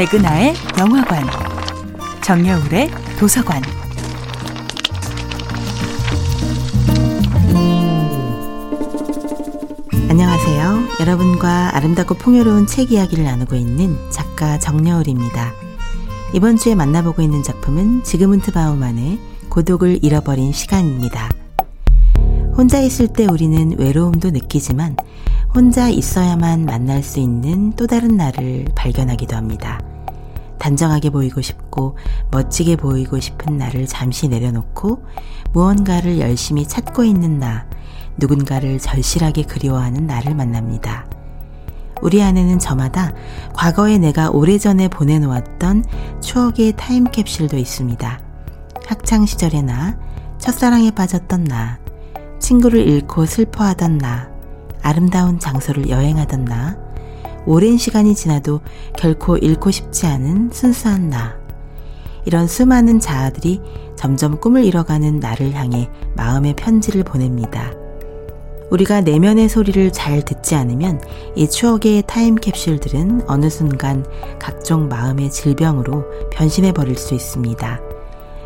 백은하의 영화관, 정여울의 도서관. 안녕하세요. 여러분과 아름답고 풍요로운 책 이야기를 나누고 있는 작가 정여울입니다. 이번 주에 만나보고 있는 작품은 지그문트 바우만의 고독을 잃어버린 시간입니다. 혼자 있을 때 우리는 외로움도 느끼지만 혼자 있어야만 만날 수 있는 또 다른 나를 발견하기도 합니다. 단정하게 보이고 싶고 멋지게 보이고 싶은 나를 잠시 내려놓고 무언가를 열심히 찾고 있는 나, 누군가를 절실하게 그리워하는 나를 만납니다. 우리 안에는 저마다 과거에 내가 오래전에 보내놓았던 추억의 타임캡슐도 있습니다. 학창시절의 나, 첫사랑에 빠졌던 나, 친구를 잃고 슬퍼하던 나, 아름다운 장소를 여행하던 나, 오랜 시간이 지나도 결코 잃고 싶지 않은 순수한 나. 이런 수많은 자아들이 점점 꿈을 잃어가는 나를 향해 마음의 편지를 보냅니다. 우리가 내면의 소리를 잘 듣지 않으면 이 추억의 타임캡슐들은 어느 순간 각종 마음의 질병으로 변신해 버릴 수 있습니다.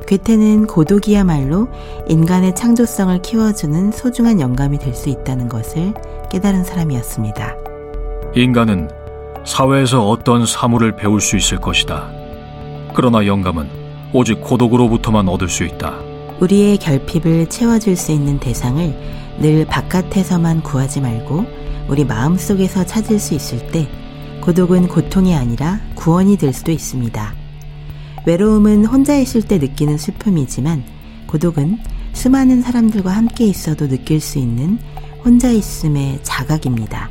괴테는 고독이야말로 인간의 창조성을 키워주는 소중한 영감이 될 수 있다는 것을 깨달은 사람이었습니다. 인간은 사회에서 어떤 사물을 배울 수 있을 것이다. 그러나 영감은 오직 고독으로부터만 얻을 수 있다. 우리의 결핍을 채워줄 수 있는 대상을 늘 바깥에서만 구하지 말고 우리 마음 속에서 찾을 수 있을 때 고독은 고통이 아니라 구원이 될 수도 있습니다. 외로움은 혼자 있을 때 느끼는 슬픔이지만 고독은 수많은 사람들과 함께 있어도 느낄 수 있는 혼자 있음의 자각입니다.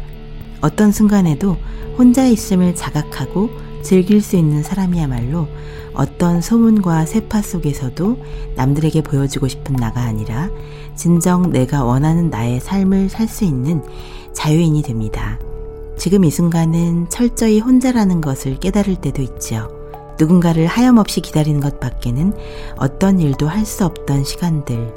어떤 순간에도 혼자 있음을 자각하고 즐길 수 있는 사람이야말로 어떤 소문과 세파 속에서도 남들에게 보여주고 싶은 나가 아니라 진정 내가 원하는 나의 삶을 살 수 있는 자유인이 됩니다. 지금 이 순간은 철저히 혼자라는 것을 깨달을 때도 있지요. 누군가를 하염없이 기다리는 것 밖에는 어떤 일도 할 수 없던 시간들.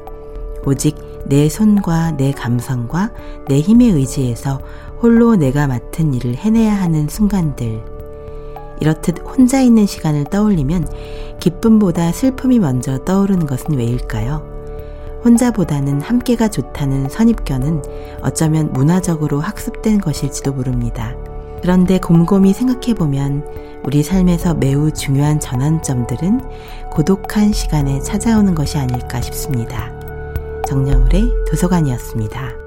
오직 내 손과 내 감성과 내 힘에 의지해서 홀로 내가 맡은 일을 해내야 하는 순간들. 이렇듯 혼자 있는 시간을 떠올리면 기쁨보다 슬픔이 먼저 떠오르는 것은 왜일까요? 혼자보다는 함께가 좋다는 선입견은 어쩌면 문화적으로 학습된 것일지도 모릅니다. 그런데 곰곰이 생각해보면 우리 삶에서 매우 중요한 전환점들은 고독한 시간에 찾아오는 것이 아닐까 싶습니다. 정여울의 도서관이었습니다.